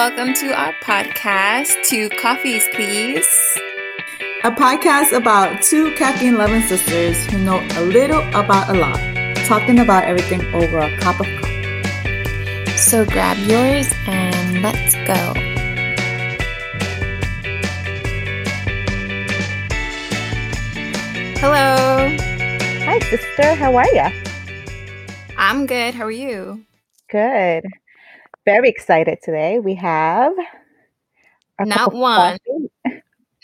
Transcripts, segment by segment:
welcome to our podcast, Two Coffees, Please. A podcast about two caffeine loving sisters who know a little about a lot, talking about everything over a cup of coffee. So grab yours and let's go. Hello. Hi, sister. How are ya? I'm good. How are you? Good. Very excited today. We have Not one.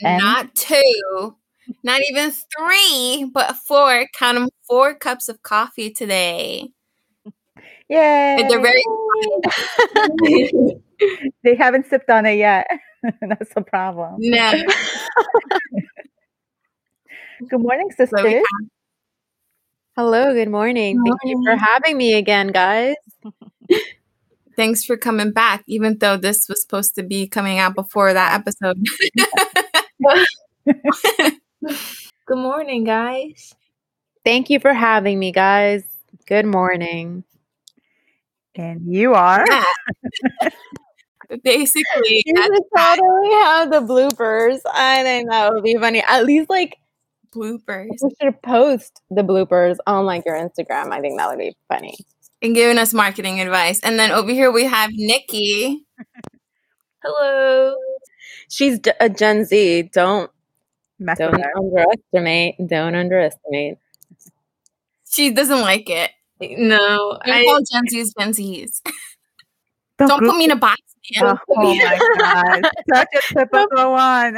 And- not two, not even three, but four. Count them four cups of coffee today. Yay! They're very they haven't sipped on it yet. That's the problem. no. Good morning, So sisters. Hello, good morning. Thank you for having me again, guys. Thanks for coming back, even though this was supposed to be coming out before that episode. Good morning, guys. Thank you for having me, guys. Good morning. And you are. Yeah. Basically, You totally have the bloopers. I think that would be funny. At least, like, bloopers you should post the bloopers on like your Instagram. I think that would be funny. And giving us marketing advice. And then over here we have Nicky. Hello. She's a Gen Z. Don't Mess don't her. underestimate. Don't underestimate. She doesn't like it. No, Don't I call Gen Z's Gen Z's. Don't, Don't put me in a box, man. Oh, oh my god. Such a typical one.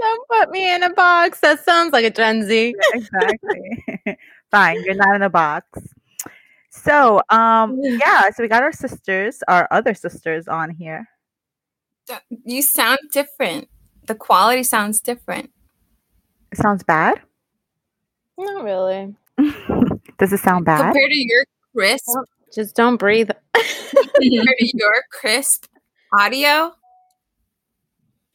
Don't put me in a box. That sounds like a Gen Z. exactly. Fine, you're not in a box. So, um, yeah, so we got our sisters, our other sisters on here. You sound different. The quality sounds different. It sounds bad. Not really. Does it sound bad? Compared to your crisp, Just don't breathe. compared to your crisp audio,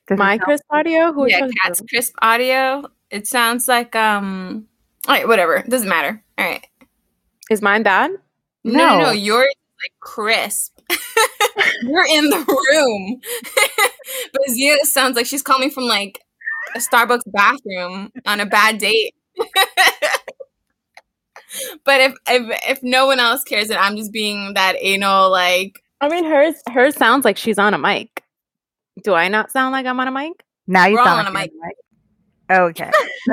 Does My crisp Chris audio. Who yeah, talking Kat's to? crisp audio. It sounds like um. All right, whatever. Doesn't matter. All right. Is mine bad? No, no, no. No. Yours is like crisp. You're in the room, but Zia sounds like she's calling from like a Starbucks bathroom on a bad date. but if if if no one else cares, then I'm just being that anal like. I mean, hers hers sounds like she's on a mic. Do I not sound like I'm on a mic? now you We're all sound on a like you're Okay.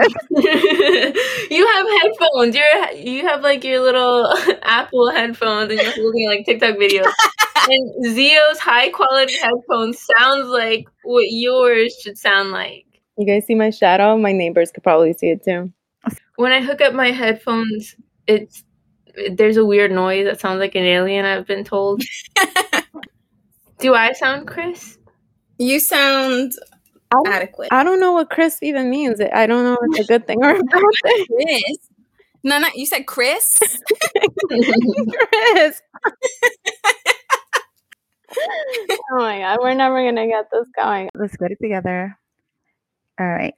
you have headphones. You're you have like your little Apple headphones, and you're holding like TikTok videos. and Zio's high quality headphones sounds like what yours should sound like. You guys see my shadow? My neighbors could probably see it too. When I hook up my headphones, it's there's a weird noise that sounds like an alien. I've been told. Do I sound Chris? You sound I, adequate. I don't know what crisp even means. I don't know if it's a good thing or a bad thing. Chris. No, no, you said Chris. Chris. oh my god, we're never gonna get this going. Let's get it together. All right.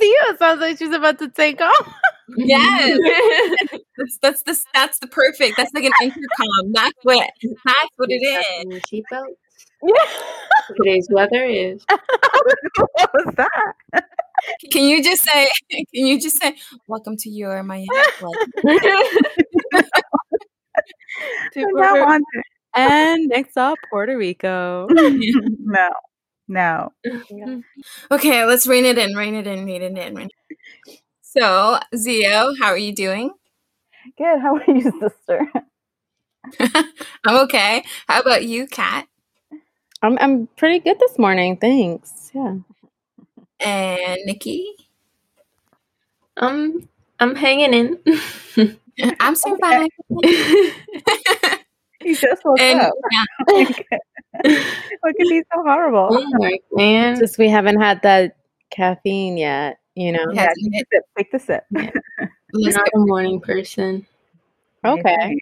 Zia sounds like she's about to take off. Yes. That's that's the that's the perfect. That's like an intercom. That's what that's what it is. Seatbelt. Yeah. Today's weather is. what was that? Can you just say? Can you just say, "Welcome to your Miami"? Like, on it. and next up, Puerto Rico. no. No. okay, let's rein it in. Rein it in. Rein it in. Rein it in. So, Zio, how are you doing? Good. How are you, sister? I'm okay. How about you, Kat? I'm I'm pretty good this morning, thanks. Yeah. And Nicky? Um, I'm hanging in. I'm surviving. You just woke and up. yeah, What could be so horrible? Homework, man. Just we haven't had that caffeine yet, you know. Yeah. Yeah, take the sip. Take the sip. I'm let's not a morning person. Okay.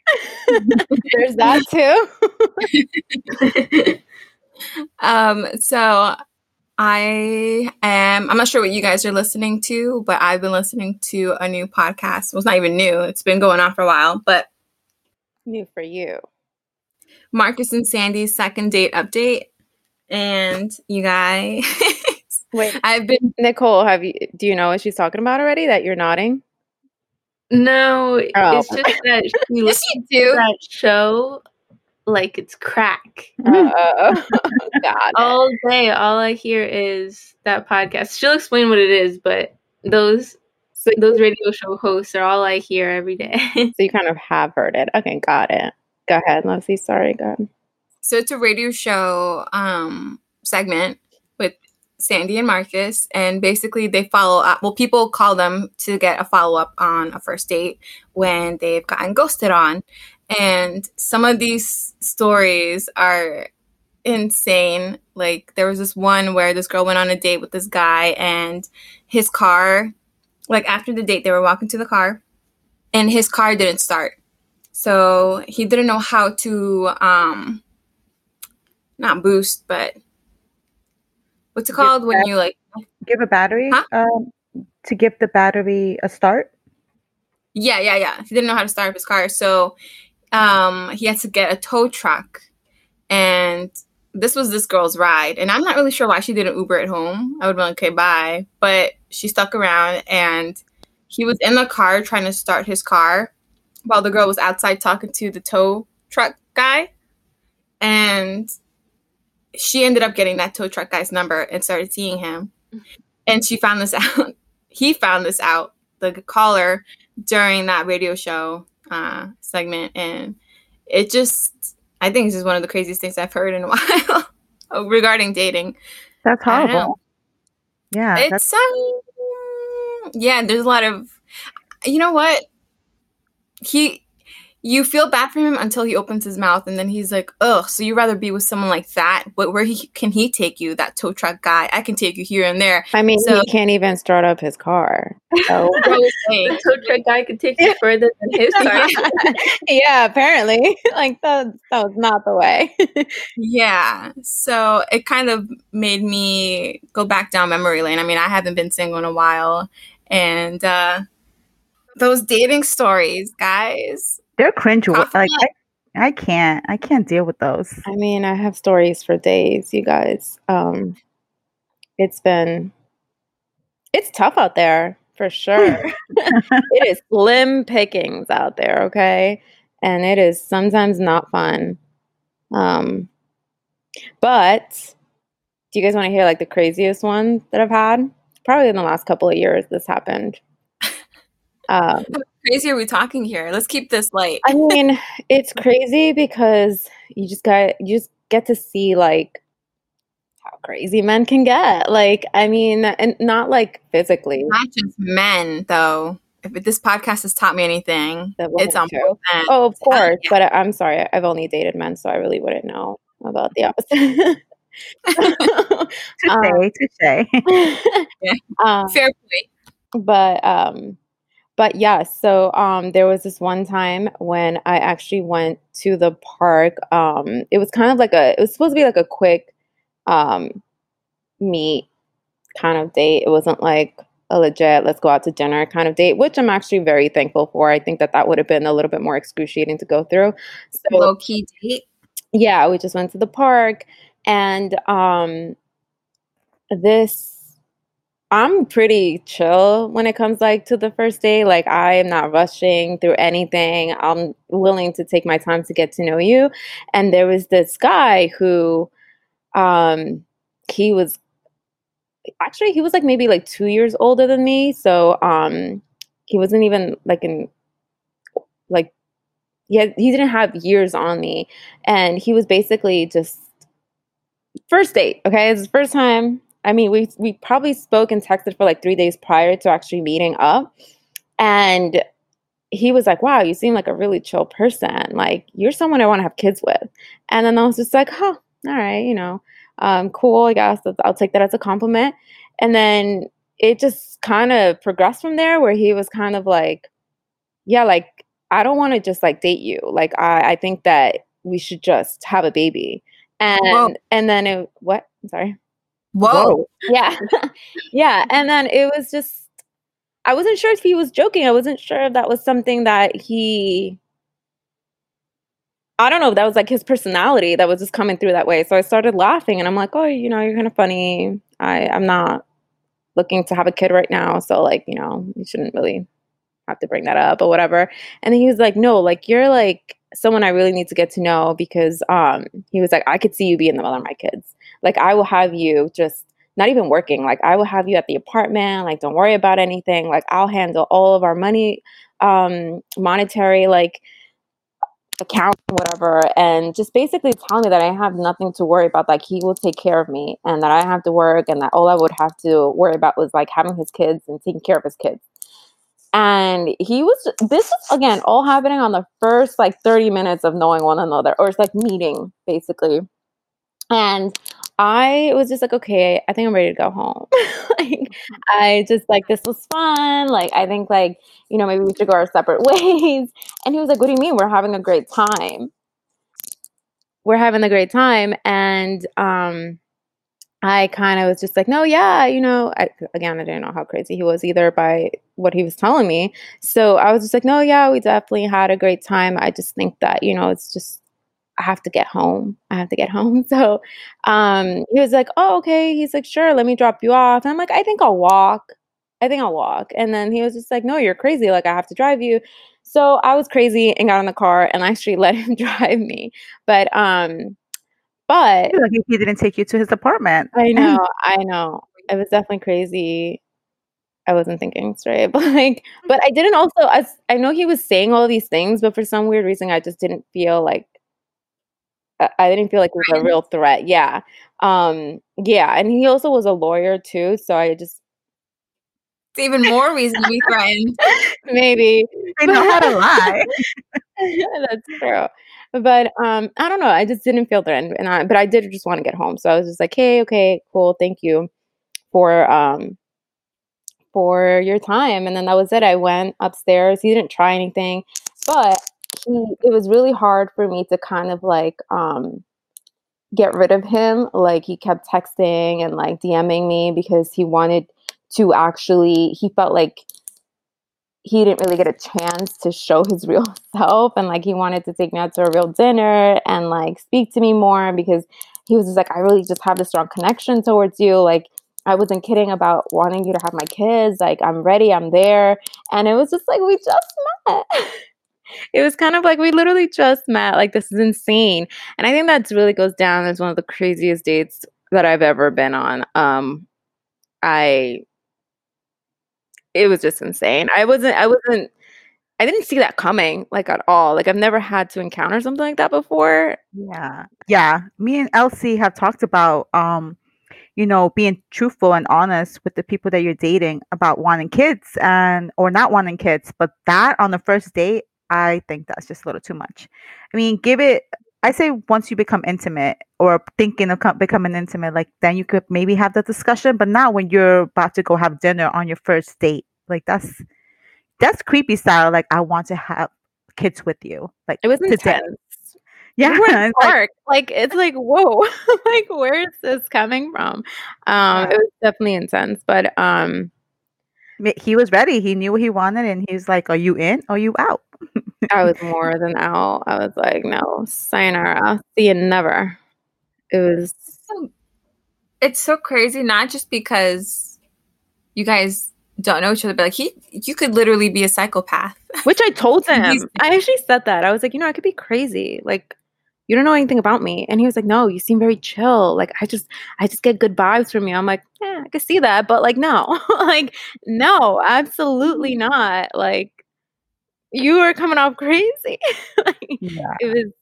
There's that too. Um, so I am I'm not sure what you guys are listening to, but I've been listening to a new podcast. Well, it's not even new. It's been going on for a while, but New for you. Marcus and Sandy's second date update. And you guys, Wait, I've been Nicole, have you? Do you know what she's talking about already? That you're nodding. No, Oh. it's just that she yes, listens to that show like it's crack. Uh, God. All day, all I hear is that podcast. She'll explain what it is, but those So, those radio show hosts are all I hear every day. so you kind of have heard it. Okay, got it. Go ahead, Leslie. Sorry, go ahead. So it's a radio show um, segment with Sandy and Marcus, and basically they follow up. Well, people call them to get a follow up on a first date when they've gotten ghosted on, and some of these stories are insane. Like there was this one where this girl went on a date with this guy, and his car, like after the date, they were walking to the car, and his car didn't start. So he didn't know how to um not boost, but what's it Give called when back- you like Give a battery Huh? um, to give the battery a start. yeah, yeah, yeah. He didn't know how to start up his car. So um he had to get a tow truck and this was this girl's ride. And I'm not really sure why she didn't Uber at home. I would been like, okay, bye. But she stuck around and he was in the car trying to start his car while the girl was outside talking to the tow truck guy. And she ended up getting that tow truck guy's number and started seeing him. And she found this out. he found this out, the caller, during that radio show uh, segment. And it just, I think it's just one of the craziest things I've heard in a while regarding dating. That's horrible. Yeah, It's um yeah, there's a lot of you know what? He you feel bad for him until he opens his mouth and then he's like, ugh, so you'd rather be with someone like that? But where he can he take you, that tow truck guy? I can take you here and there. I mean, So- he can't even start up his car. So. Bro was saying, the tow truck guy could take you further than his car. yeah, apparently. Like that, that was not the way. yeah. So it kind of made me go back down memory lane. I mean, I haven't been single in a while. And uh those dating stories, guys. They're cringe. Like. I, I can't. I can't deal with those. I mean, I have stories for days, you guys. Um, it's been, it's tough out there for sure. it is slim pickings out there, okay, and it is sometimes not fun. Um, but do you guys want to hear like the craziest one that I've had? Probably in the last couple of years, this happened. Um, Crazy are we talking here? Let's keep this light. I mean, it's crazy because you just got you just get to see like how crazy men can get. Like, I mean, and not like physically. not just men though. If this podcast has taught me anything, That it's wasn't on true. both ends. Oh, of course, yeah. but I- I'm sorry. I've only dated men, so I really wouldn't know about the opposite. Touche, touche. um, Fair play. but um but yeah so um there was this one time when i actually went to the park um it was kind of like a it was supposed to be like a quick um meet kind of date. It wasn't like a legit let's go out to dinner kind of date which i'm actually very thankful for. I think that that would have been a little bit more excruciating to go through. So Low key date. yeah we just went to the park and um this i'm pretty chill when it comes like to the first day like i am not rushing through anything. I'm willing to take my time to get to know you. And there was this guy who um he was actually he was like maybe like two years older than me. So um he wasn't even like in like he, he didn't have years on me. And he was basically just first date okay? It's his first time i mean we we probably spoke and texted for like three days prior to actually meeting up and he was like wow you seem like a really chill person. Like you're someone i want to have kids with. And then i was just like huh all right you know um, cool i guess i'll take that as a compliment. And then it just kind of progressed from there where he was kind of like yeah like i don't want to just like date you. Like i i think that we should just have a baby. And Whoa. and then it what? I'm sorry Whoa. yeah yeah and then it was just i wasn't sure if he was joking i wasn't sure if that was something that he I don't know, if that was like his personality that was just coming through that way. So I started laughing and I'm like, oh, you know, you're kind of funny. I, I'm not looking to have a kid right now. So, like, you know, you shouldn't really have to bring that up or whatever. And then he was like, no, like, you're like someone I really need to get to know because um, he was like, I could see you being the mother of my kids. Like, I will have you just not even working. Like, I will have you at the apartment. Like, don't worry about anything. Like, I'll handle all of our money, um, monetary, like, account whatever and just basically telling me that i have nothing to worry about like he will take care of me and that i have to work and that all i would have to worry about was like having his kids and taking care of his kids and he was this is again all happening on the first like 30 minutes of knowing one another or it's like meeting basically and I was just like, okay, I think I'm ready to go home. like, I just like, this was fun. Like, I think, like, you know, maybe we should go our separate ways. And he was like, what do you mean? We're having a great time. We're having a great time. And, um, I kind of was just like, no, yeah, you know, I, again, I didn't know how crazy he was either by what he was telling me. So I was just like, no, yeah, we definitely had a great time. I just think that, you know, it's just I have to get home. I have to get home. So um, he was like, Oh, okay. He's like, Sure, let me drop you off. And I'm like, I think I'll walk. I think I'll walk. And then he was just like, No, you're crazy. Like, I have to drive you. So I was crazy and got in the car and I actually let him drive me. But, um, but like he didn't take you to his apartment. I know, I know. It was definitely crazy. I wasn't thinking straight, but like, but I didn't also. As I know he was saying all these things, but for some weird reason, I just didn't feel like I, didn't feel like it was a real threat. Yeah. Um, yeah. And he also was a lawyer too. So I just it's even more reason to be threatened. Maybe. They know how to lie. Yeah, that's true. But um, I don't know. I just didn't feel threatened, and I, but I did just want to get home. So I was just like, "Hey, okay, cool, thank you for um for your time." And then that was it. I went upstairs. He didn't try anything, but he it was really hard for me to kind of like um get rid of him. Like he kept texting and like DMing me because he wanted to actually he felt like he didn't really get a chance to show his real self and like he wanted to take me out to a real dinner and like speak to me more because he was just like I really just have this strong connection towards you like I wasn't kidding about wanting you to have my kids like I'm ready I'm there and it was just like we just met it was kind of like we literally just met. Like this is insane. And I think that really goes down as one of the craziest dates that I've ever been on. Um I it was just insane. I wasn't I wasn't I didn't see that coming like at all. Like I've never had to encounter something like that before. Yeah. Yeah. Me and Elsie have talked about um you know being truthful and honest with the people that you're dating about wanting kids and or not wanting kids but that on the first date I think that's just a little too much. I mean, give it. I say once you become intimate or thinking of becoming intimate, like then you could maybe have the discussion, but not when you're about to go have dinner on your first date. Like that's that's creepy style. Like I want to have kids with you. Like it was intense. Yeah, dark. Like, like, it's like whoa, like where is this coming from? Um, yeah. it was definitely intense, but um, he was ready. He knew what he wanted, and he's like, "Are you in? Are you out?" I was more than out. I was like, "No, sayonara, see you never." It was. It's so crazy, not just because you guys don't know each other, but like he, you could literally be a psychopath. Which I told him. I actually said that. I was like, you know, I could be crazy. Like, you don't know anything about me. And he was like no you seem very chill. Like i just i just get good vibes from you. I'm like yeah i can see that. But like no like no absolutely mm-hmm. not. Like you are coming off crazy. Like, yeah. it was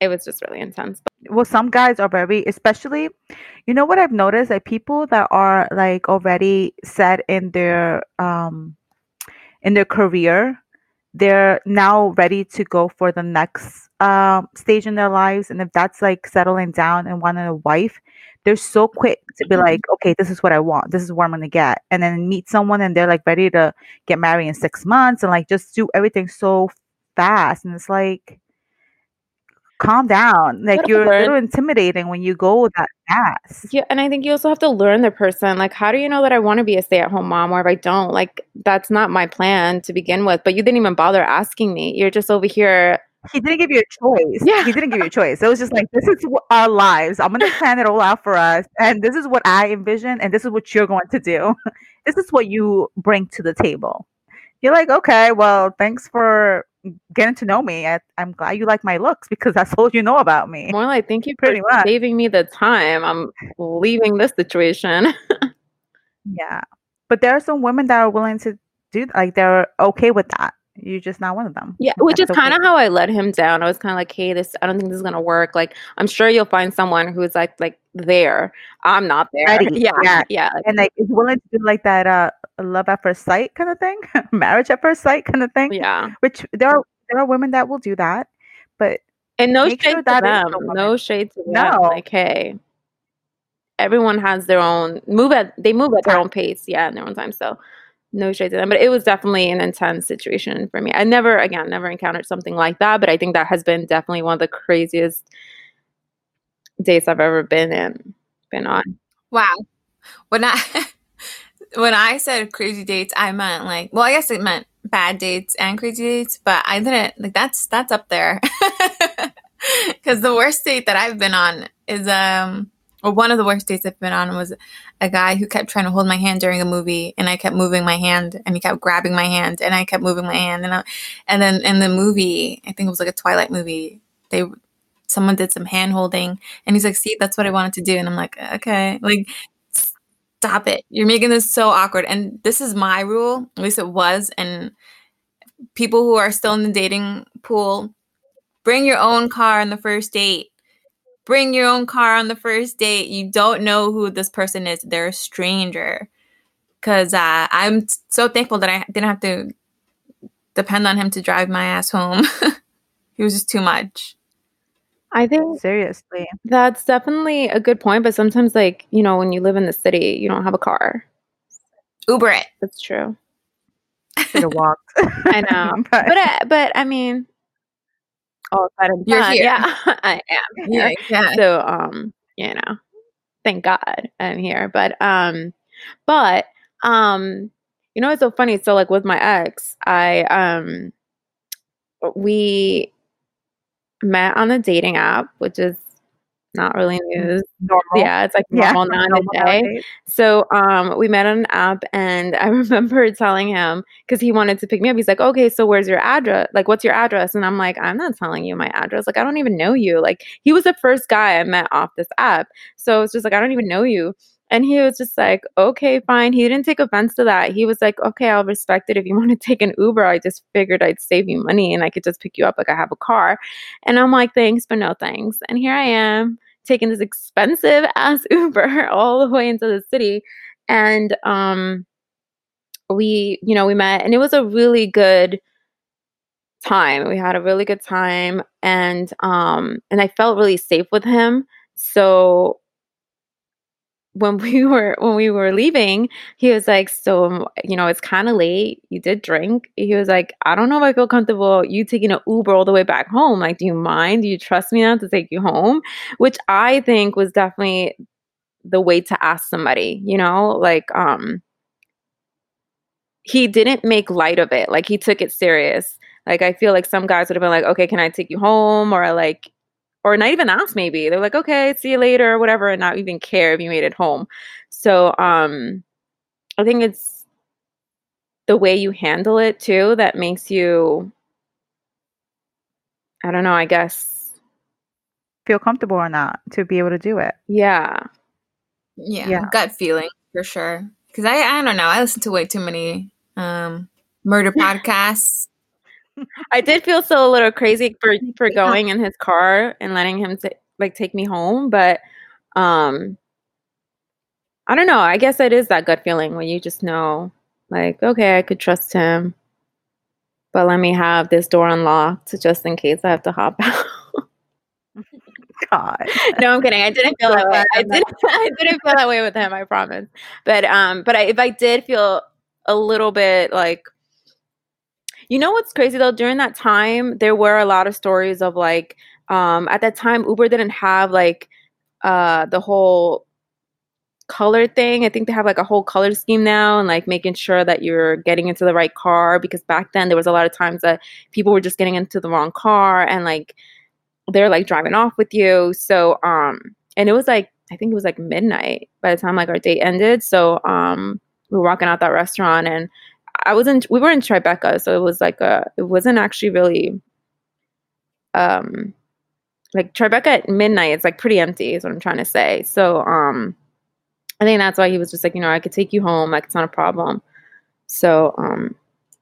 it was just really intense. Well some guys are very especially you know what i've noticed? Like people that are like already set in their um in their career they're now ready to go for the next um, stage in their lives. And if that's like settling down and wanting a wife, they're so quick to be mm-hmm. like, okay, this is what I want. This is what I'm going to get. And then meet someone and they're like ready to get married in six months and like just do everything so fast. And it's like, calm down. Like you're learn. a little intimidating when you go that fast. Yeah, and I think you also have to learn the person. Like, how do you know that I want to be a stay-at-home mom or if I don't? Like, that's not my plan to begin with. But you didn't even bother asking me. You're just over here he didn't give you a choice. Yeah. He didn't give you a choice. It was just like, this is our lives. I'm going to plan it all out for us. And this is what I envision. And this is what you're going to do. this is what you bring to the table. You're like, okay, well, thanks for getting to know me. I, I'm glad you like my looks because that's all you know about me. More like, thank you Pretty for much. saving me the time. I'm leaving this situation. Yeah. But there are some women that are willing to do like they're okay with that. You're just not one of them. Yeah, which is That's okay. kind of how I let him down. I was kind of like, "Hey, this I don't think this is gonna work. Like, I'm sure you'll find someone who's like like there. I'm not there. Ready, Yeah, yeah. yeah. and like is willing to do like that uh love at first sight kind of thing, marriage at first sight kind of thing. yeah. Which there are there are women that will do that, but And no shade sure to that is them. No shade to them. No. Like, hey, everyone has their own move at they move at their own pace. Yeah, in their own time. So no shade to them. But it was definitely an intense situation for me. I never again never encountered something like that. But I think that has been definitely one of the craziest dates I've ever been in been on. Wow. When I when I said crazy dates, I meant like well, I guess it meant bad dates and crazy dates, but I didn't like that's that's up there. Cuz the worst date that I've been on is um one of the worst dates I've been on was a guy who kept trying to hold my hand during a movie and I kept moving my hand and he kept grabbing my hand and I kept moving my hand and I, and then in the movie, I think it was like a Twilight movie, they someone did some hand holding and he's like, "See, that's what I wanted to do." And I'm like, "Okay." Like stop it. You're making this so awkward. And this is my rule, at least it was and people who are still in the dating pool, bring your own car on the first date. Bring your own car on the first date. You don't know who this person is. They're a stranger. Cause uh, I'm so thankful that I didn't have to depend on him to drive my ass home. he was just too much. I think seriously, that's definitely a good point. But sometimes, like you know, when you live in the city, you don't have a car. Uber it. That's true. should have walked. I know, but, but I, but I mean, all said and You're here. yeah, I am. Yeah, here. yeah. So, um, you know, thank God I'm here. But, um, but, um, you know, it's so funny. So, like with my ex, I, um, we met on a dating app, which is not really news. normal. Yeah, it's like Yeah, normal normal nowadays. nowadays. So um, we met on an app, and I remember telling him because he wanted to pick me up. He's like, "Okay, so where's your address? Like, what's your address?" And I'm like, "I'm not telling you my address. Like, I don't even know you. Like, he was the first guy I met off this app, so it's just like I don't even know you." And he was just like, "Okay, fine." He didn't take offense to that. He was like, "Okay, I'll respect it. If you want to take an Uber, I just figured I'd save you money and I could just pick you up like I have a car." And I'm like, "Thanks, but no thanks." And here I am taking this expensive ass Uber all the way into the city. And um we, you know, we met and it was a really good time. We had a really good time and um and I felt really safe with him. So when we were when we were leaving, he was like, "So, um, you know, it's kind of late. You did drink." He was like, "I don't know if I feel comfortable you taking an Uber all the way back home. Like, do you mind? Do you trust me now to take you home?" Which I think was definitely the way to ask somebody. You know, like um, he didn't make light of it. Like he took it serious. Like I feel like some guys would have been like, "Okay, can I take you home?" or like or not even ask maybe they're like okay see you later or whatever and not even care if you made it home so um i think it's the way you handle it too that makes you i don't know i guess Feel comfortable or not to be able to do it. yeah Yeah, Yeah. gut feeling for sure. Because I, I don't know, I listen to way too many um, murder podcasts. I did feel so a little crazy for for going in his car and letting him ta- like take me home but um i don't know i guess it is that gut feeling when you just know like okay i could trust him but let me have this door unlocked just in case i have to hop out. God. no i'm kidding i didn't feel that way. i didn't i didn't feel that way with him i promise. But um but I, if i did feel a little bit like you know what's crazy though during that time there were a lot of stories of like um at that time uber didn't have like uh the whole color thing. I think they have like a whole color scheme now and like making sure that you're getting into the right car because back then there was a lot of times that people were just getting into the wrong car and like they're like driving off with you. So um and it was like I think it was like midnight by the time like our date ended. So um we were walking out that restaurant and I wasn't we were in Tribeca, so it was like a it wasn't actually really um like Tribeca at midnight, it's like pretty empty, is what I'm trying to say. So um I think that's why he was just like, you know, I could take you home, like it's not a problem. So um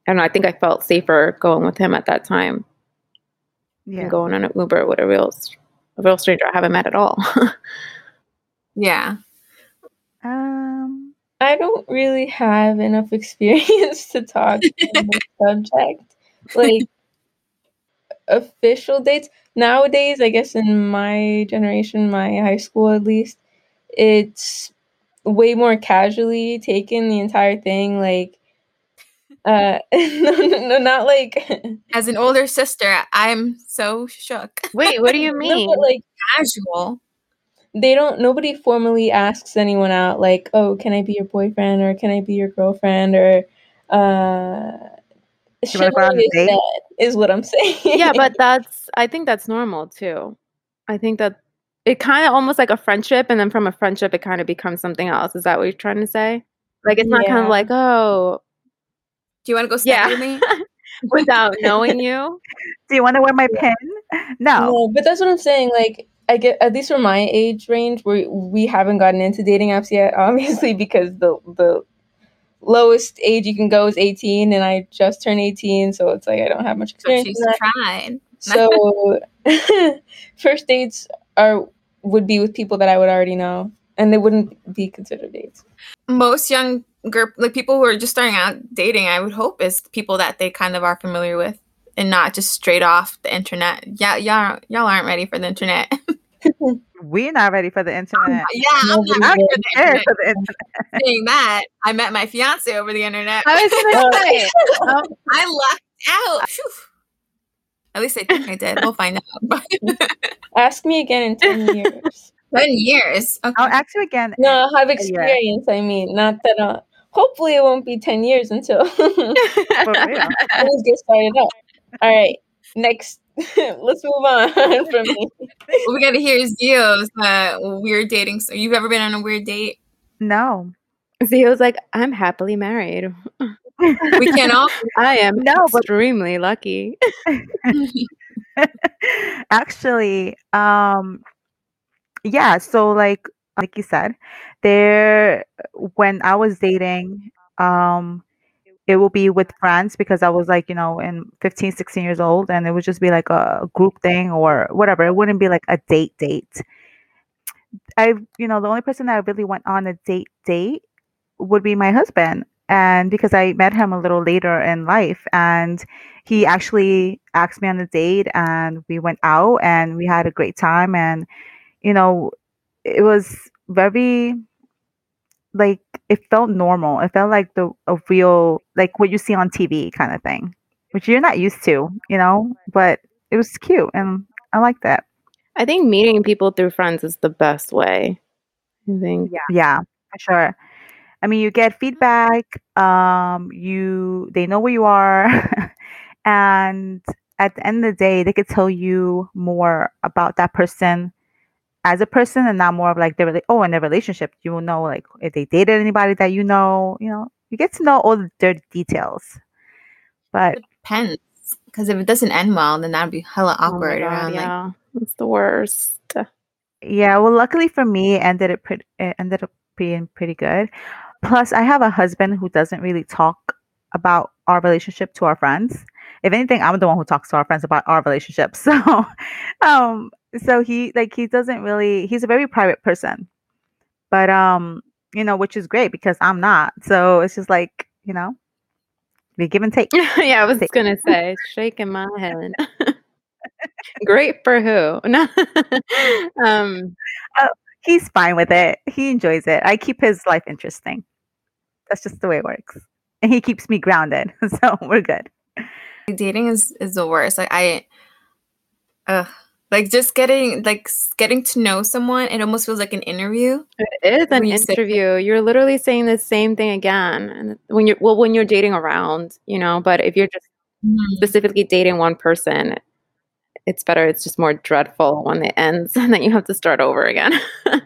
I don't know, I think I felt safer going with him at that time Yeah. going on an Uber with a real a real stranger I haven't met at all. Yeah. Um. I don't really have enough experience to talk on this subject. Like official dates nowadays, I guess in my generation, my high school at least, it's way more casually taken the entire thing. Like, uh, no, no, no, not like As an older sister, I'm so shook. Wait, what do you no, mean? but like Casual. They don't. Nobody formally asks anyone out. Like, oh, can I be your boyfriend or can I be your girlfriend or uh. You wanna go on a is date? said, is what I'm saying. yeah, but that's I think that's normal too. I think that it kind of almost like a friendship, and then from a friendship, it kind of becomes something else. Is that what you're trying to say? Like it's not kind of like oh, Do you want to go stay Yeah. with me? without knowing you. Do you want to wear my pin? No. No, but that's what I'm saying. Like, I get at least for my age range, we we haven't gotten into dating apps yet, obviously, because the the lowest age you can go is 18, and I just turned 18, so it's like I don't have much experience. she's in So, first dates are would be with people that I would already know, and they wouldn't be considered dates. Most young group, like people who are just starting out dating, I would hope is people that they kind of are familiar with, and not just straight off the internet. Yeah, y'all, y'all aren't ready for the internet. We're not ready for the internet. yeah, I'm not Nobody ready for the internet. for the internet. Saying that, I met my fiance over the internet. I was gonna say, um, I lucked out. Phew. At least I think I did. We'll find out. Ask me again in 10 years. ten years. Okay. I'll ask you again. No, I'll have experience. I mean, not that. Uh, hopefully, it won't be 10 years until. For real. Let's get started up. All right, next. Let's move on from me. we got to hear Zio's uh, weird dating. So you've ever been on a weird date? No. Zio's like, I'm happily married. We can't all. I am No, but- extremely lucky. Actually, um, yeah. So like like you said, there when I was dating, um, it will be with friends because I was like, you know, in 15, 16 years old, and it would just be like a group thing or whatever. It wouldn't be like a date date. I, you know, the only person that I really went on a date date would be my husband. And because I met him a little later in life, and he actually asked me on a date, and we went out and we had a great time. And, you know, it was very like it felt normal. It felt like the a real like what you see on TV kind of thing, which you're not used to, you know. But it was cute, and I like that. I think meeting people through friends is the best way. I think. Yeah, yeah, for sure. I mean, you get feedback. Um, you they know where you are, and at the end of the day, they could tell you more about that person as a person, and not more of like their rela- oh, in their relationship. You will know like if they dated anybody that you know. You know, you get to know all the dirty details. But Depends. Because if it doesn't end well, then that'd be hella awkward Oh my awkward God, around like yeah, it's the worst. Yeah, well, luckily for me, ended it pretty. It ended up being pretty good. Plus, I have a husband who doesn't really talk about our relationship to our friends. If anything, I'm the one who talks to our friends about our relationship. So, um, so he like he doesn't really. He's a very private person, but um, you know, which is great because I'm not. So it's just like you know, we give and take. yeah, I was Take- gonna say, shaking my head. Great for who? No. um, He's fine with it. He enjoys it. I keep his life interesting. That's just the way it works, and he keeps me grounded. So we're good. Dating is is the worst. Like I, uh, Like just getting like getting to know someone, it almost feels like an interview. It is an you say- interview. You're literally saying the same thing again. And when you're well, when you're dating around, you know, but if you're just specifically dating one person, it's better. It's just more dreadful when it ends and then you have to start over again.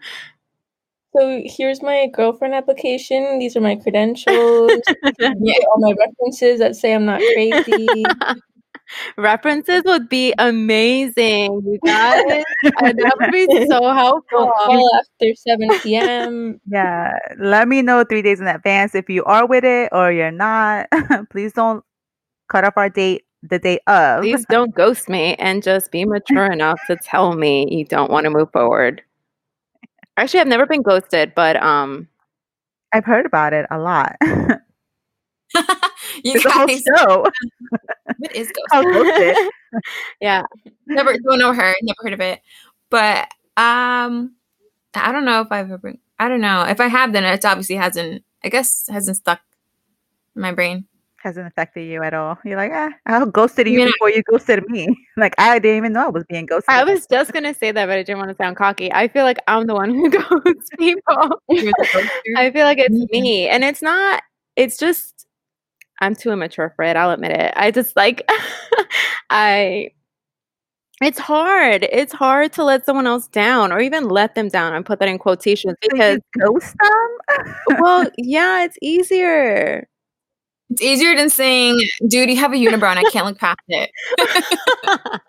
So here's my girlfriend application. These are my credentials. Yeah. all my references that say I'm not crazy. References would be amazing, you guys. Uh, that would be so helpful. call after 7 p.m. Yeah, let me know three days in advance if you are with it or you're not. Please don't cut off our date the day of. Please don't ghost me and just be mature enough to tell me you don't want to move forward. Actually, I've never been ghosted, but um, I've heard about it a lot. you a whole guys, show. what is ghost? Ghosted. yeah, Never don't know her. Never heard of it. But um, I don't know if I've ever. I don't know if I have. Then it obviously hasn't. I guess hasn't stuck in my brain. Hasn't affected you at all. You're like, ah, I ghosted you Yeah. before you ghosted me. Like I didn't even know I was being ghosted. I was just gonna say that, but I didn't want to sound cocky. I feel like I'm the one who ghosts people. You're the ghoster. I feel like it's Mhm. me, and it's not. It's just I'm too immature for it. I'll admit it. I just like I. It's hard. It's hard to let someone else down, or even let them down. I put that in quotations So because, you ghost them? well, yeah, it's easier. It's easier than saying, "Dude, you have a unibrow. and I can't look past it."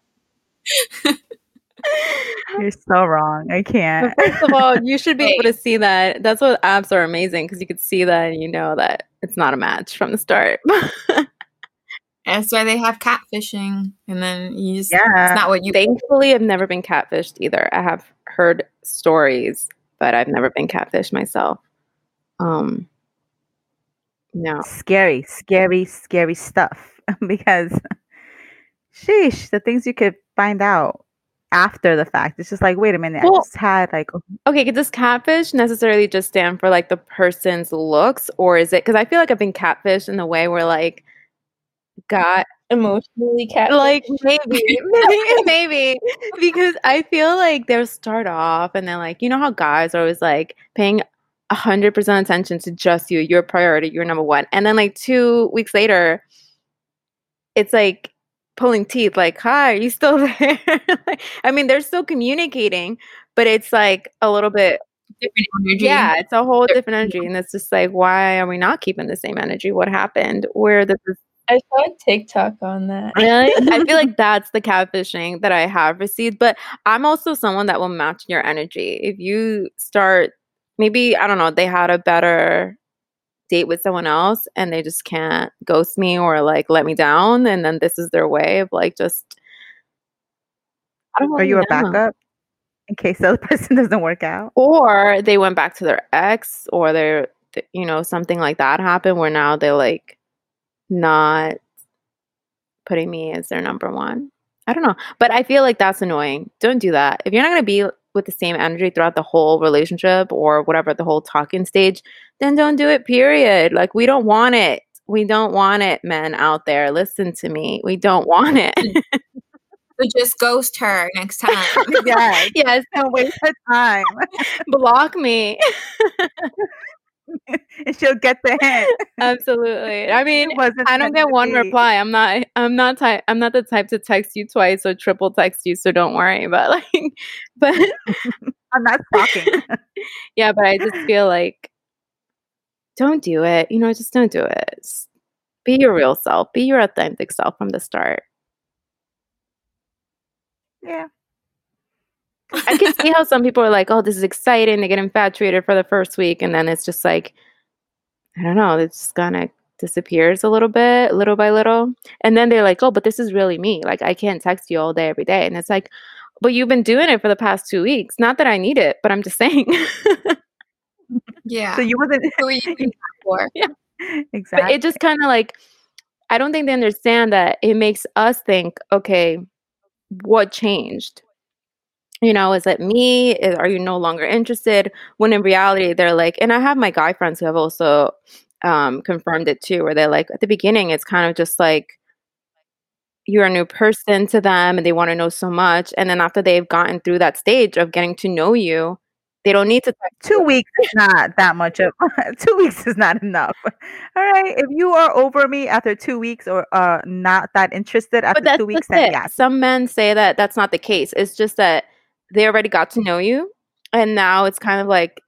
You're so wrong. I can't. But first of all, you should be able to see that. That's what apps are amazing because you could see that and you know that it's not a match from the start. That's why they have catfishing, and then you just Yeah. it's not what you Thankfully, I've never been catfished either. I have heard stories, but I've never been catfished myself. Um, no. Scary, scary, scary stuff. because sheesh, the things you could find out after the fact. It's just like, wait a minute, I just had like Okay, could this catfish necessarily just stand for like the person's looks, or is it because I feel like I've been catfished in the way where like got Emotionally cat. like maybe maybe maybe because I feel like they'll start off and then like you know how guys are always like paying a hundred percent attention to just you, your priority, your number one, and then like two weeks later, it's like pulling teeth. Like, hi, are you still there? Like, I mean, they're still communicating, but it's like a little bit different energy. yeah, it's a whole different energy, and it's just like, why are we not keeping the same energy? What happened? Where this is I saw a TikTok on that. Really? I feel like that's the catfishing that I have received. But I'm also someone that will match your energy. If you start, maybe, I don't know, they had a better date with someone else and they just can't ghost me or like let me down. And then this is their way of like just. I don't are you a backup in case the other person doesn't work out? Or they went back to their ex or they're, you know, something like that happened where now they're like not putting me as their number one. I don't know. But I feel like that's annoying. Don't do that. If you're not going to be with the same energy throughout the whole relationship or whatever, the whole talking stage, then don't do it, period. Like, we don't want it. We don't want it, men out there. Listen to me. We don't want it. So just ghost her next time. yes. yes, Don't waste her time. block me. and she'll get the hint. Absolutely. I mean, I don't get one reply. I'm not I'm not type I'm not the type to text you twice or triple text you, so don't worry. But like but I'm not stalking. yeah, but I just feel like don't do it. You know, just don't do it. Just be your real self. Be your authentic self from the start. yeah. I can see how some people are like, "Oh, this is exciting." They get infatuated for the first week, and then it's just like, I don't know, it's just kind of disappears a little bit, little by little, and then they're like, "Oh, but this is really me. Like, I can't text you all day, every day," and it's like, "But you've been doing it for the past two weeks. Not that I need it, but I'm just saying." yeah. So you wasn't Who are you doing that for? but exactly. it just kind of like, I don't think they understand that it makes us think, okay, what changed? You know, is it me? Is, are you no longer interested? When in reality, they're like, and I have my guy friends who have also um, confirmed it too, where they're like, at the beginning, it's kind of just like, you're a new person to them and they want to know so much. And then after they've gotten through that stage of getting to know you, they don't need to Two weeks is not that much of two weeks is not enough. All right. If you are over me after two weeks or uh not that interested after two weeks, then yes. Some men say that that's not the case. It's just that they already got to know you. And now it's kind of like,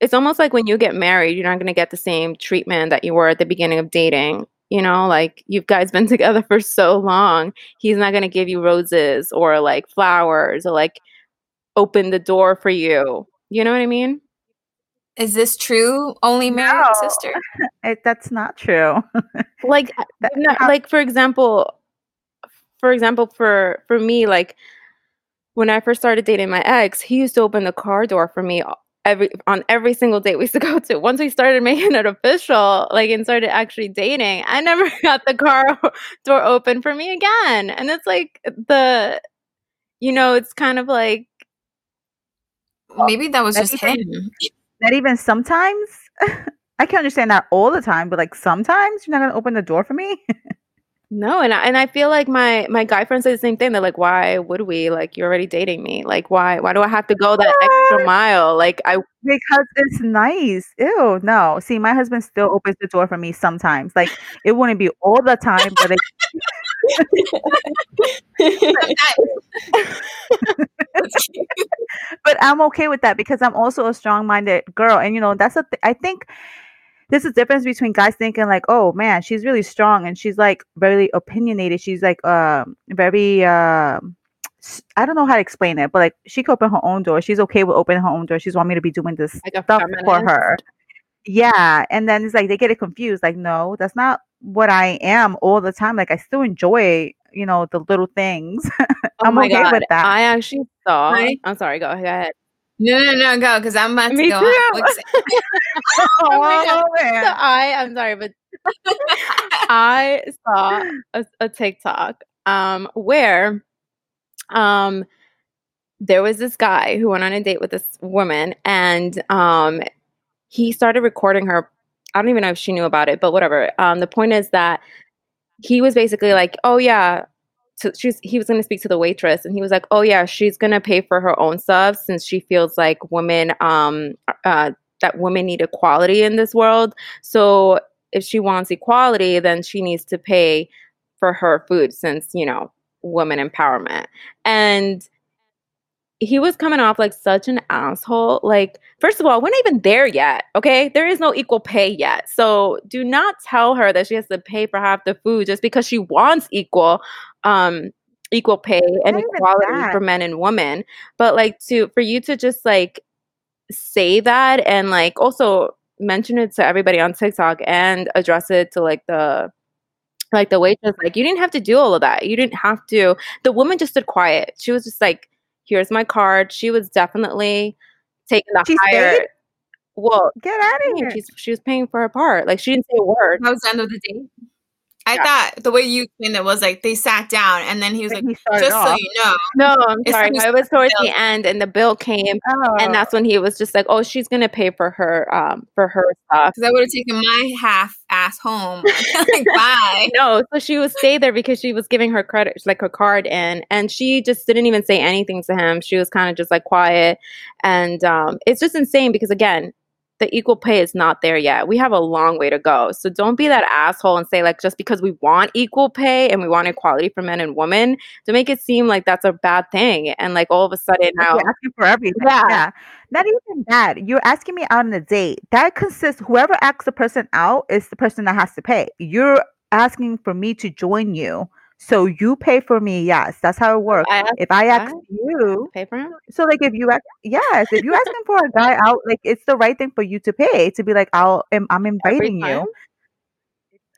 it's almost like when you get married, you're not going to get the same treatment that you were at the beginning of dating. You know, like you guys been together for so long. He's not going to give you roses or like flowers or like open the door for you. You know what I mean? Is this true? Only married No. sister? It, that's not true. like That- no, like for example for example for for me like when i first started dating my ex he used to open the car door for me every on every single date we used to go to once we started making it official like and started actually dating i never got the car door open for me again and it's like the you know it's kind of like Maybe that was That's just even- him. Not even sometimes. I can understand that all the time, but like sometimes you're not gonna open the door for me. No, and I, and I feel like my my guy friends say the same thing. They're like, "Why would we? Like, you're already dating me. Like, why why do I have to go that extra mile? Like, I because it's nice. Ew, no. See, my husband still opens the door for me sometimes. Like it wouldn't be all the time, but it, but I'm okay with that because I'm also a strong-minded girl, and you know that's a th- I think there's a difference between guys thinking like, oh man, she's really strong and she's like very opinionated. She's like um very um s- I don't know how to explain it, but like she can open her own door. She's okay with opening her own door. She's want me to be doing this like a stuff for her. Yeah, and then it's like they get it confused. Like, no, that's not what I am all the time. Like, I still enjoy, you know, the little things. Oh I'm my okay god! with that. I actually saw. Right? I'm sorry. Go ahead. No, no, no, go, because I'm about to go. too. Oh, my God. So. I I'm sorry, but I saw a, a TikTok um where um there was this guy who went on a date with this woman and um he started recording her I don't even know if she knew about it, but whatever. Um the point is that he was basically like, "Oh yeah, to, she's he was going to speak to the waitress and he was like, "Oh yeah, she's going to pay for her own stuff since she feels like women um uh that women need equality in this world. So if she wants equality, then she needs to pay for her food since, you know, woman empowerment." And he was coming off like such an asshole. Like, first of all, we're not even there yet. Okay. There is no equal pay yet. So do not tell her that she has to pay for half the food just because she wants equal um equal pay and equality for men and women. But like to for you to just like say that and like also mention it to everybody on TikTok and address it to like the like the waitress like you didn't have to do all of that. You didn't have to. The woman just stood quiet. She was just like here's my card. She was definitely taking the She higher. stayed? Well, Get out of yeah, here. she's, she was paying for her part. Like she didn't say a word. That was the end of the date. I Yeah. thought the way you explained it was like they sat down and then he was Like, like, he just so you know. No, I'm sorry. No, it was towards bill. the end, and the bill came, Oh. and that's when he was just like, "Oh, she's gonna pay for her, um, for her stuff." Because I would have taken my half ass home. like, bye. No, so she would stay there because she was giving her credit, like her card in, and she just didn't even say anything to him. She was kind of just like quiet, and um, it's just insane because again, the equal pay is not there yet. We have a long way to go. So don't be that asshole and say like just because we want equal pay and we want equality for men and women, to make it seem like that's a bad thing, and like all of a sudden now, You're asking for everything. Yeah. Yeah. Not even that. You're asking me out on a date. That consists whoever asks the person out is the person that has to pay. You're asking for me to join you. So you pay for me. Yes. That's how it works. I If I ask you, pay for him. so like if you ask yes, if you're asking for a guy out, like it's the right thing for you to pay to be like, I'll I'm, I'm inviting you.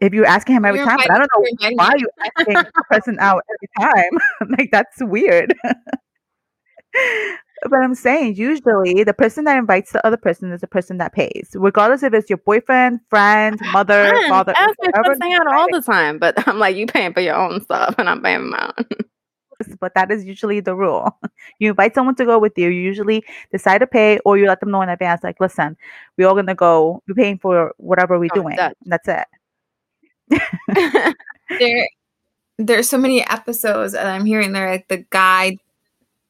If you're asking him every You're time, but I don't know why you asking the person out every time. like that's weird. but I'm saying usually the person that invites the other person is the person that pays, regardless if it's your boyfriend, friend, mother, Fine, father, ask my whoever. friends hang out all the time, but I'm like, you paying for your own stuff, and I'm paying mine. But that is usually the rule. You invite someone to go with you. You usually decide to pay, or you let them know in advance. Like, listen, we're all gonna go. We're paying for whatever we're Oh, doing. that- That's it. There there's so many episodes that I'm hearing there like the guy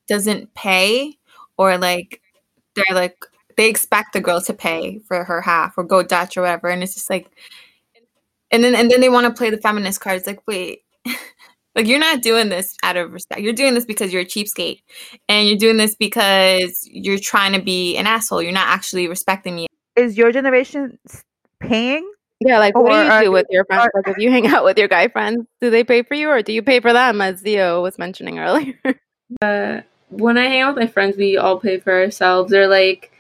doesn't pay or like they're like they expect the girl to pay for her half or go Dutch or whatever and it's just like and then and then they want to play the feminist card. It's like, wait, like you're not doing this out of respect. You're doing this because you're a cheapskate, and you're doing this because you're trying to be an asshole. You're not actually respecting me. Is your generation paying? Yeah, like what do you do with your friends? are- Like if you hang out with your guy friends, do they pay for you or do you pay for them, as Zio was mentioning earlier? Uh, when I hang out with my friends, we all pay for ourselves. Or like,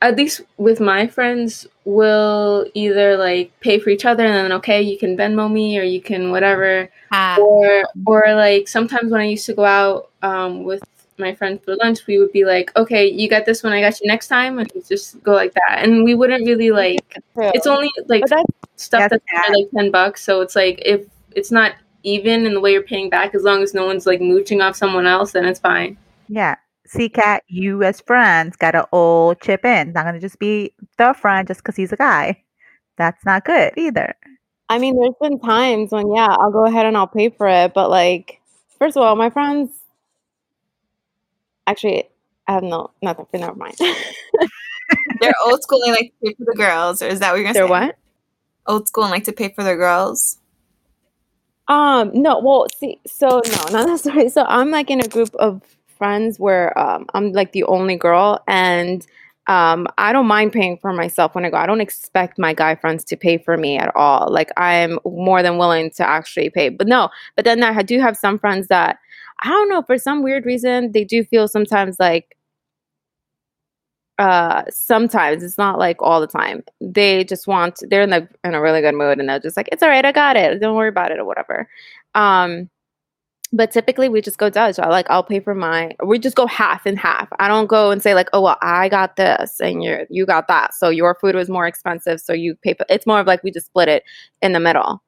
at least with my friends, we'll either like pay for each other, and then okay, you can Venmo me, or you can whatever. Ah, Or or like sometimes when I used to go out um, with my friends for lunch, we would be like, okay, you got this one, I got you next time, and just go like that. And we wouldn't really like. It's only like that's stuff That's that's under, like ten bucks, so it's like if it's not even in the way you're paying back, as long as no one's like mooching off someone else, then it's fine. Yeah. See, Kat, you as friends gotta all chip in. Not gonna just be the friend just because he's a guy. That's not good either. I mean, there's been times when, yeah, I'll go ahead and I'll pay for it. But, like, first of all, my friends actually, I have no, nothing, but never mind. they're old school. They like to pay for the girls, or is that what you're gonna They're say? what? Old school and like to pay for their girls. Um, no, well, see, so no, not necessarily. So I'm like in a group of friends where um I'm like the only girl and um I don't mind paying for myself when I go. I don't expect my guy friends to pay for me at all. Like I'm more than willing to actually pay. But no, but then I do have some friends that I don't know, for some weird reason, they do feel sometimes like uh sometimes it's not like all the time. They just want they're in the in a really good mood and they're just like it's all right i got it. Don't worry about it or whatever. Um but typically we just go dutch. I like i'll pay for my we just go half and half. I don't go and say like oh well i got this and you you got that so your food was more expensive so you pay for it's more of like we just split it in the middle.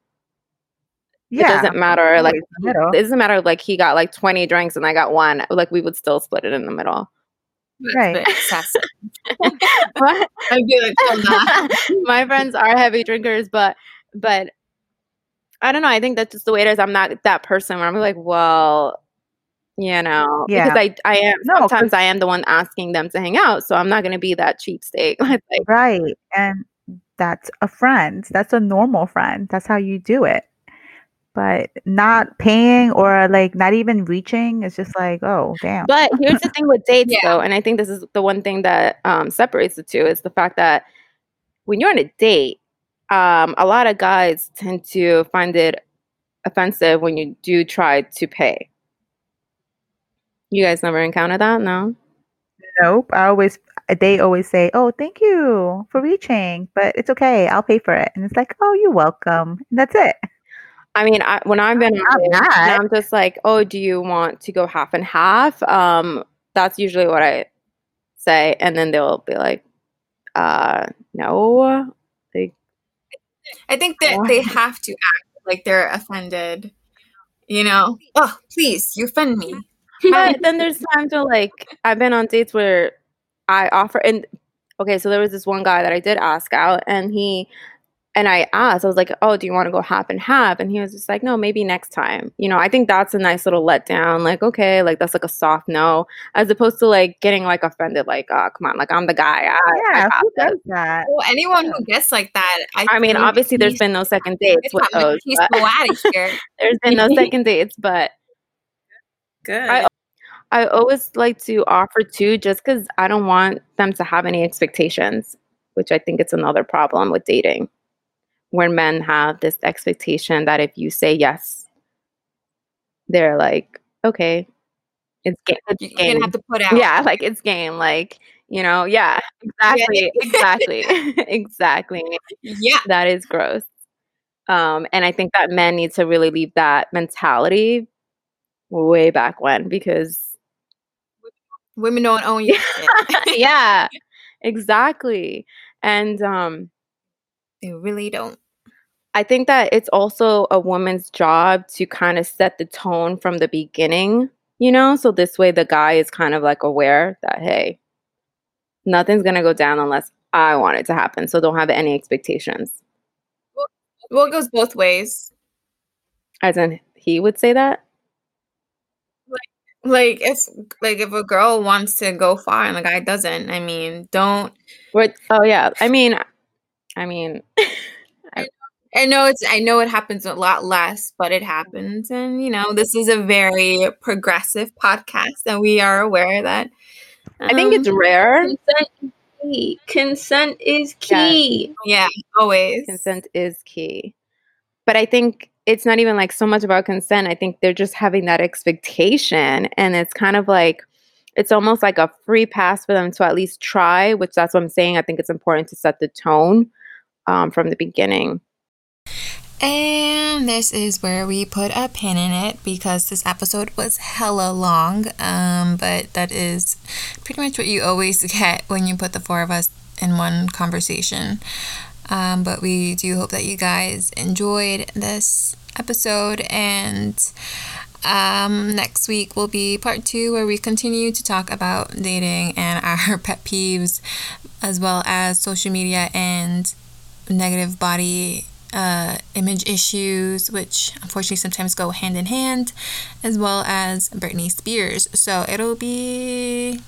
Yeah. it doesn't matter like always in the middle. it doesn't matter like he got like 20 drinks and i got one like we would still split it in the middle That's Right. excessive. What? I'd be like, hold my friends are heavy drinkers, but but I don't know. I think that's just the way it is. I'm not that person where I'm like, well, you know, Yeah. because I I am No, sometimes I am the one asking them to hang out, so I'm not gonna be that cheapskate. like, Right. And that's a friend. That's a normal friend. That's how you do it. But not paying or like not even reaching it's just like, oh, damn. But here's the thing with dates, Yeah. though, and I think this is the one thing that um, separates the two is the fact that when you're on a date, um, a lot of guys tend to find it offensive when you do try to pay. You guys never encountered that, no? Nope. I always, they always say, oh, thank you for reaching, but it's okay. I'll pay for it. And it's like, oh, you're welcome. And that's it. I mean, I, when I've been on Not dates, and bad. I'm just like, oh, do you want to go half and half? Um, that's usually what I say, and then they'll be like, uh, no. Like, I think that they have to act like they're offended. You know, oh please, you offend me. but then there's times where like I've been on dates where I offer and okay, so there was this one guy that I did ask out and he and I asked, I was like, Oh, do you want to go half and half? And he was just like, No, maybe next time. You know, I think that's a nice little letdown. Like, okay, like that's like a soft no, as opposed to like getting like offended, like, oh come on, like I'm the guy. I, I Yeah. got Who this." does that? Well, anyone who gets like that, I, I mean, obviously there's been no second dates it's with those. he's but out of here. There's been no second dates, but Good. I- I always like to offer two, just because I don't want them to have any expectations, which I think it's another problem with dating, where men have this expectation that if you say yes, they're like, okay, it's game. It's You're gonna have to put out. yeah, like it's game. Like you know, yeah, exactly, exactly, exactly. yeah. That is gross. Um, and I think that men need to really leave that mentality way back when because Women don't own you. yeah, exactly. And um, they really don't. I think that it's also a woman's job to kind of set the tone from the beginning, you know? So this way the guy is kind of like aware that, hey, nothing's going to go down unless I want it to happen. So don't have any expectations. Well, it goes both ways. As in, he would say that. Like if like if a girl wants to go far and the guy doesn't, I mean, don't What? Oh yeah. I mean, I mean, I know it's I know it happens a lot less, but it happens and you know, this is a very progressive podcast and we are aware that I think it's um, rare. Consent is key. Consent is key. yeah, always. Consent is key, but I think it's not even like so much about consent. I think they're just having that expectation, and it's kind of like it's almost like a free pass for them to at least try. Which that's what I'm saying. I think it's important to set the tone um, from the beginning. And this is where we put a pin in it because this episode was hella long. Um, but that is pretty much what you always get when you put the four of us in one conversation. Um, but we do hope that you guys enjoyed this episode. And um, next week will be part two where we continue to talk about dating and our pet peeves, as well as social media and negative body uh, image issues, which unfortunately sometimes go hand in hand, as well as Britney Spears. So it'll be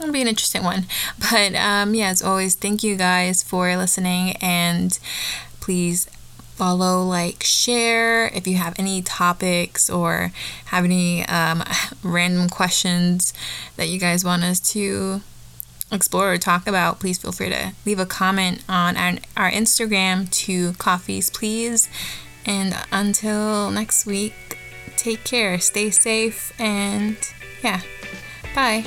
it'll be an interesting one. But um, yeah, as always, thank you guys for listening, and please follow, like, share if you have any topics or have any um, random questions that you guys want us to explore or talk about, please feel free to leave a comment on our, our Instagram to Coffees Please. And until next week, take care, stay safe, and yeah, bye.